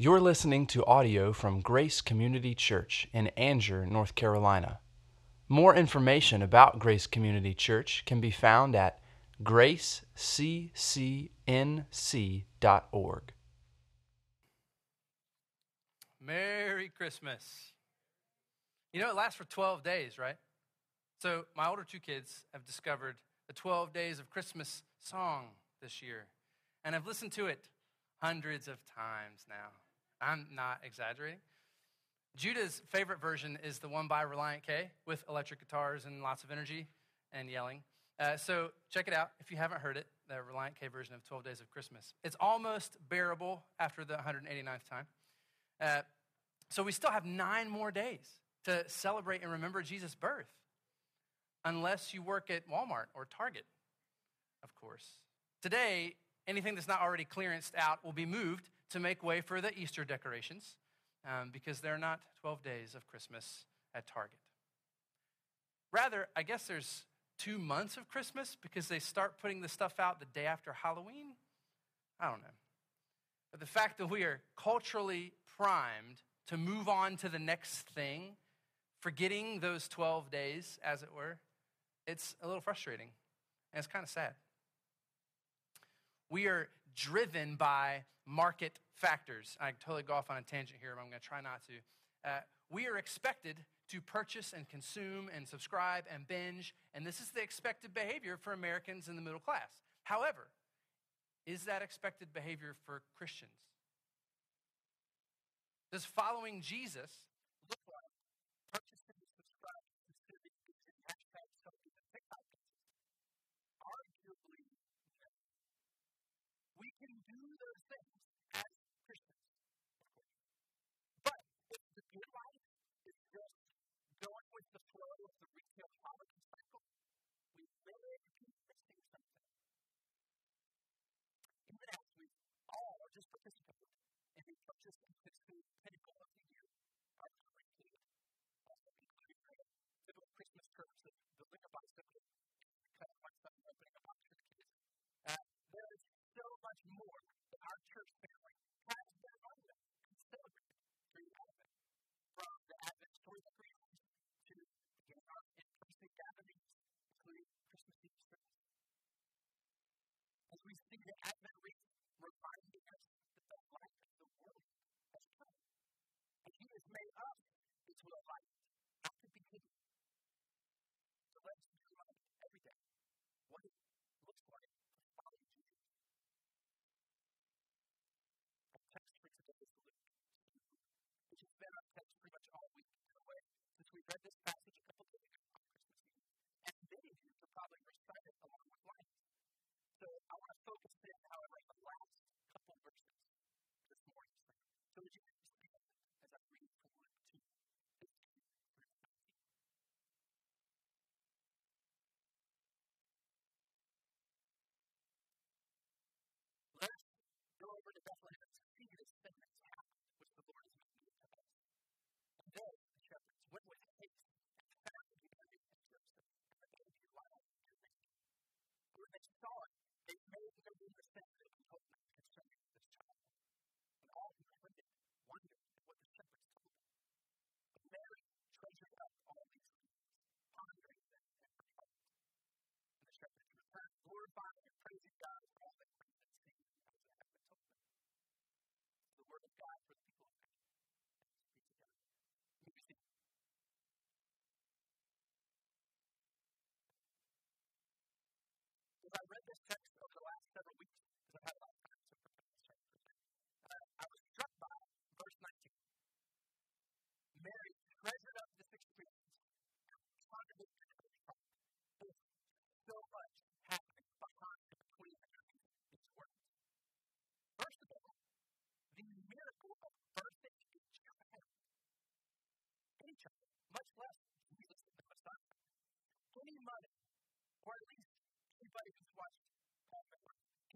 You're listening to audio from Grace Community Church in Angier, North Carolina. More information about Grace Community Church can be found at graceccnc.org. Merry Christmas. You know, it lasts for 12 days, right? So, my older two kids have discovered the 12 Days of Christmas song this year, and I've listened to it hundreds of times now. I'm not exaggerating. Judah's favorite version is the one by Relient K with electric guitars and lots of energy and yelling. Uh, so check it out if you haven't heard it, the Relient K version of 12 Days of Christmas. It's almost bearable after the 189th time. Uh, so we still have nine more days to celebrate and remember Jesus' birth, unless you work at Walmart or Target, of course. Today, anything that's not already clearanced out will be moved to make way for the Easter decorations um, because they're not 12 days of Christmas at Target. Rather, I guess there's two months of Christmas because they start putting the stuff out the day after Halloween. I don't know. But the fact that we are culturally primed to move on to the next thing, forgetting those 12 days, as it were, it's a little frustrating and it's kind of sad. We are driven by market factors. I totally go off on a tangent here, but I'm going to try not to. Uh, we are expected to purchase and consume and subscribe and binge, and this is the expected behavior for Americans in the middle class. However, is that expected behavior for Christians? Does following Jesus look like purchasing and subscribing, consuming, using hashtag selfies and TikTok dances? Arguably, no. We can do those things as Christians, of course. But if the good life is just going with the flow of the retail holiday cycle, we may be missing something. Even as we all just participated in the purchase and consume pinnacle of the year, our curriculum, also including the typical Christmas terms of building a bicycle, cut my son opening a box for the kids. Uh, there is so much more that our church family has been among us and celebrated through Advent. From the Advent story screens to again, our in-person gatherings, including Christmas Eve service. As we see the Advent wreath reminding us that the light of the world has come. And He has made us into a light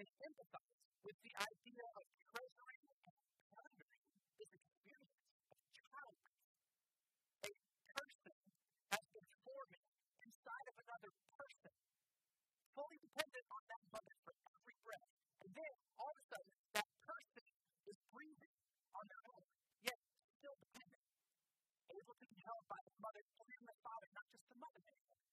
can empathize with the idea of treasury and plundering This experience of childbirth. A person has been forming inside of another person, fully dependent on that mother for every breath. And then, all of a sudden, that person is breathing on their own, yet still dependent, able to be held by the mother and the father, not just the mother anymore.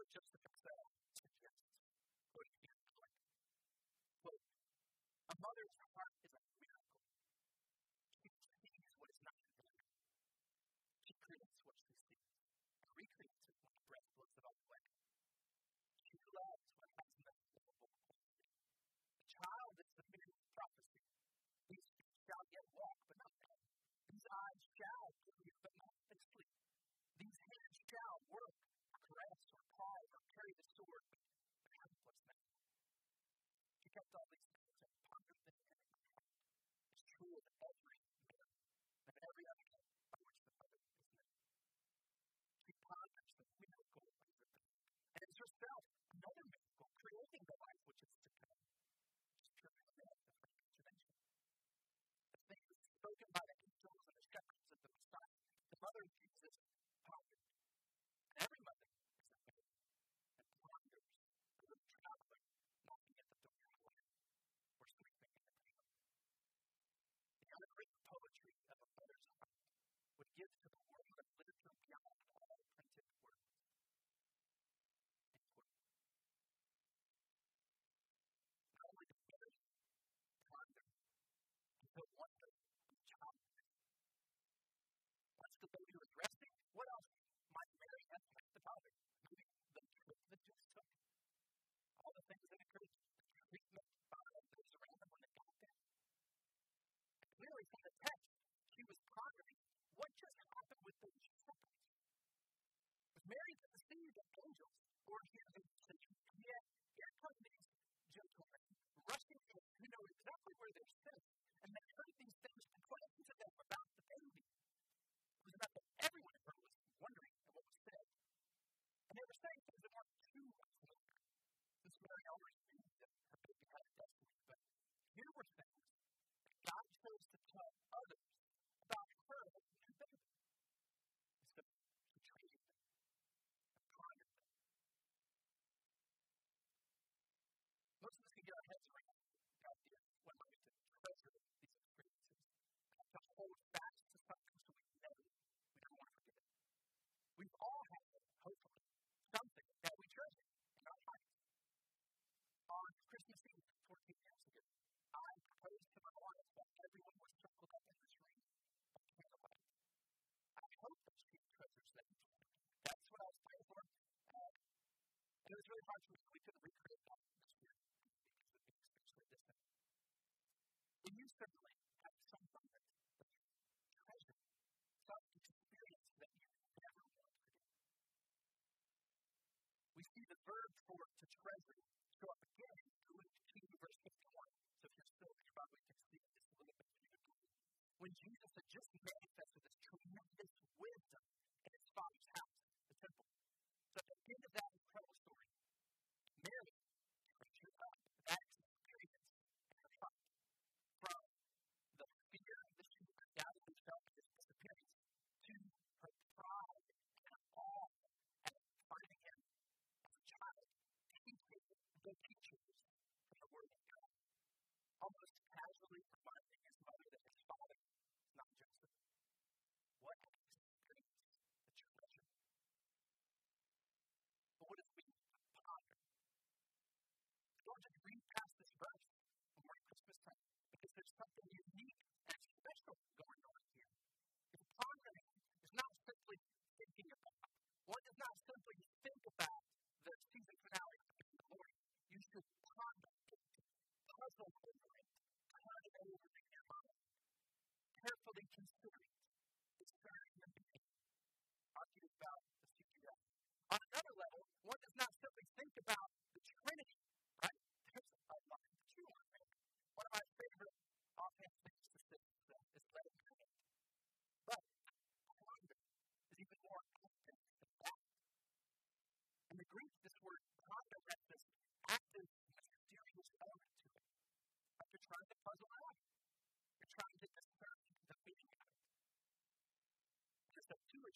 were just or organization. And yet, here come these gentlemen rushing in who know exactly where they sit And was really hard for us. We couldn't recreate that atmosphere because it makes things so different. And you certainly have some of it that treasure, some experience that you never want again. We see the verb for to treasure show up again in Luke 2, verse 51. So if you're still there, probably can see this a little bit. When Jesus had just manifested this tremendous wisdom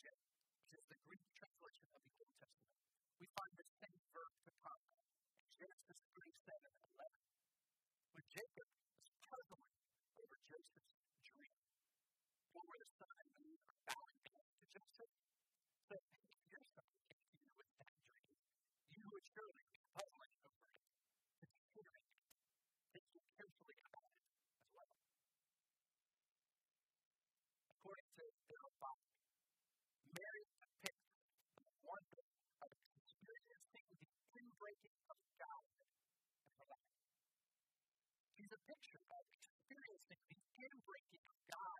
Egypt, which is the Greek translation of the Old Testament, we find the same verb to come in Genesis 37 and 11. When Jacob picture of experiencing the inbreaking of God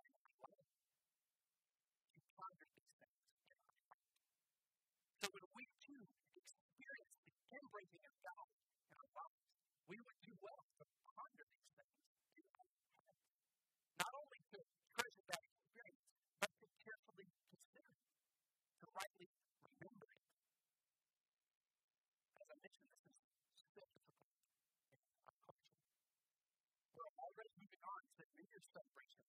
celebration.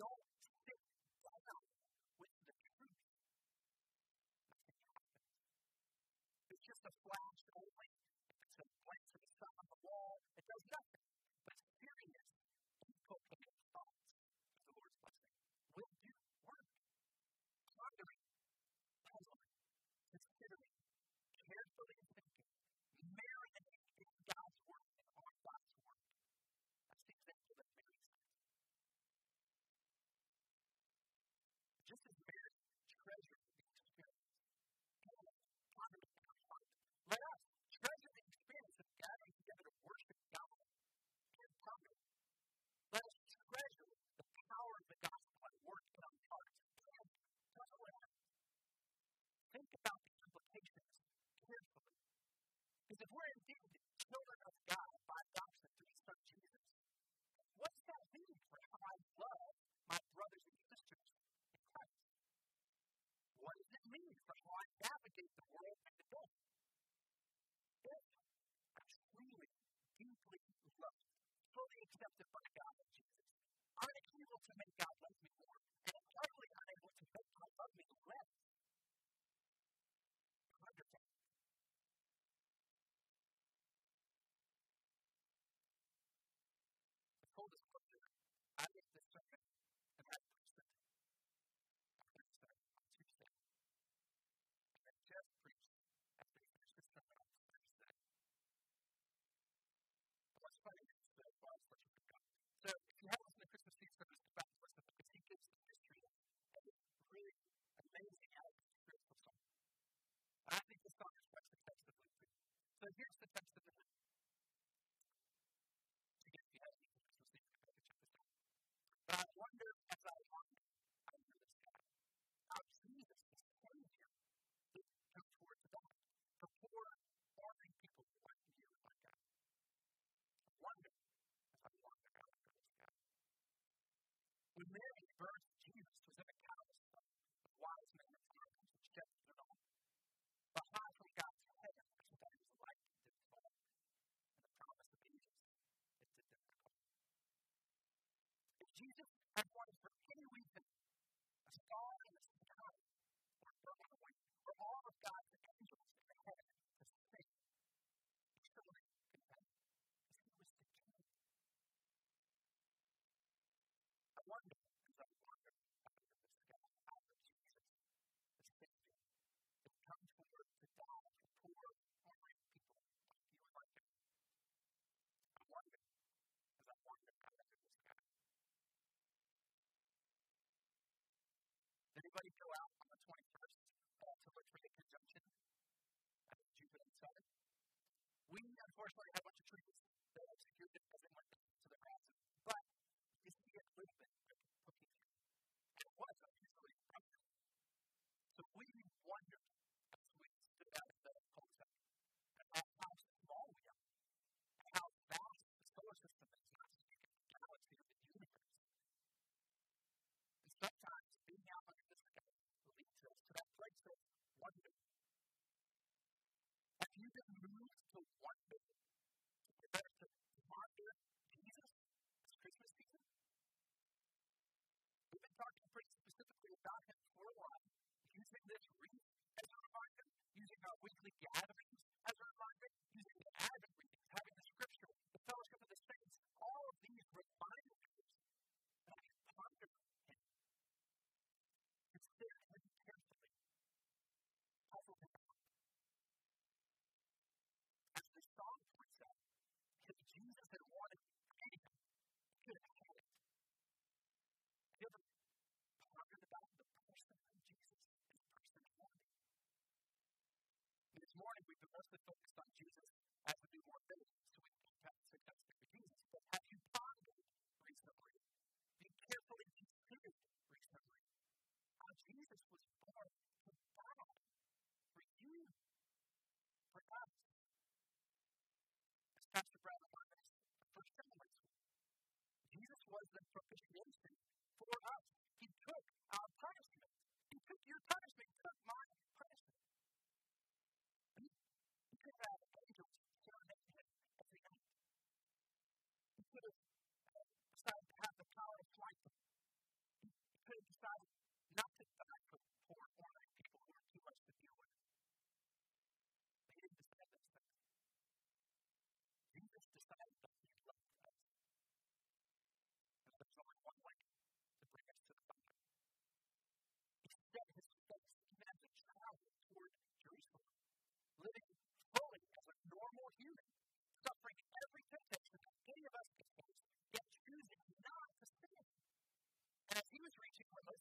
don't but how I navigate the world and the world If I truly, deeply loved, fully accepted by God and Jesus, I'm able to make God love me more, and I'm utterly unable to make God love me less. one just focused on Jesus as the new one thing, so we can get successful for Jesus. But have you pondered recently? be carefully considered recently? How Jesus was born to die for you, for us. As Pastor Brad reminded us, the first time last week, Jesus was the propitiation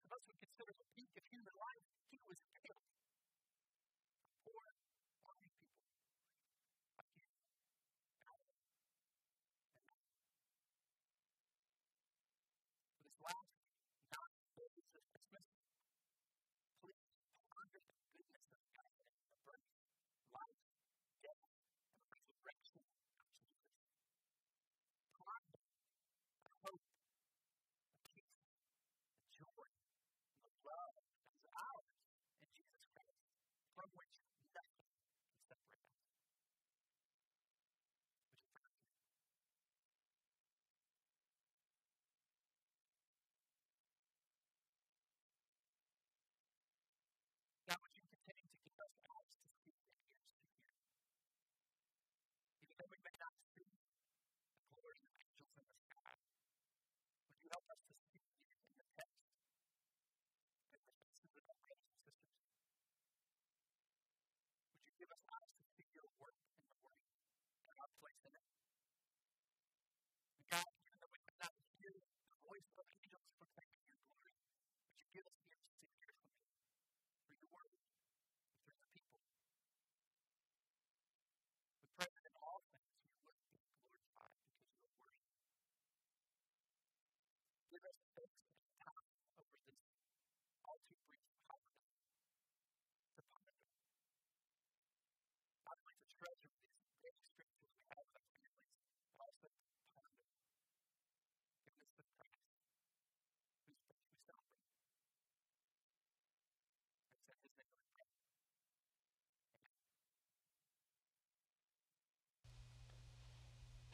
of us would consider the peak of human life, he was king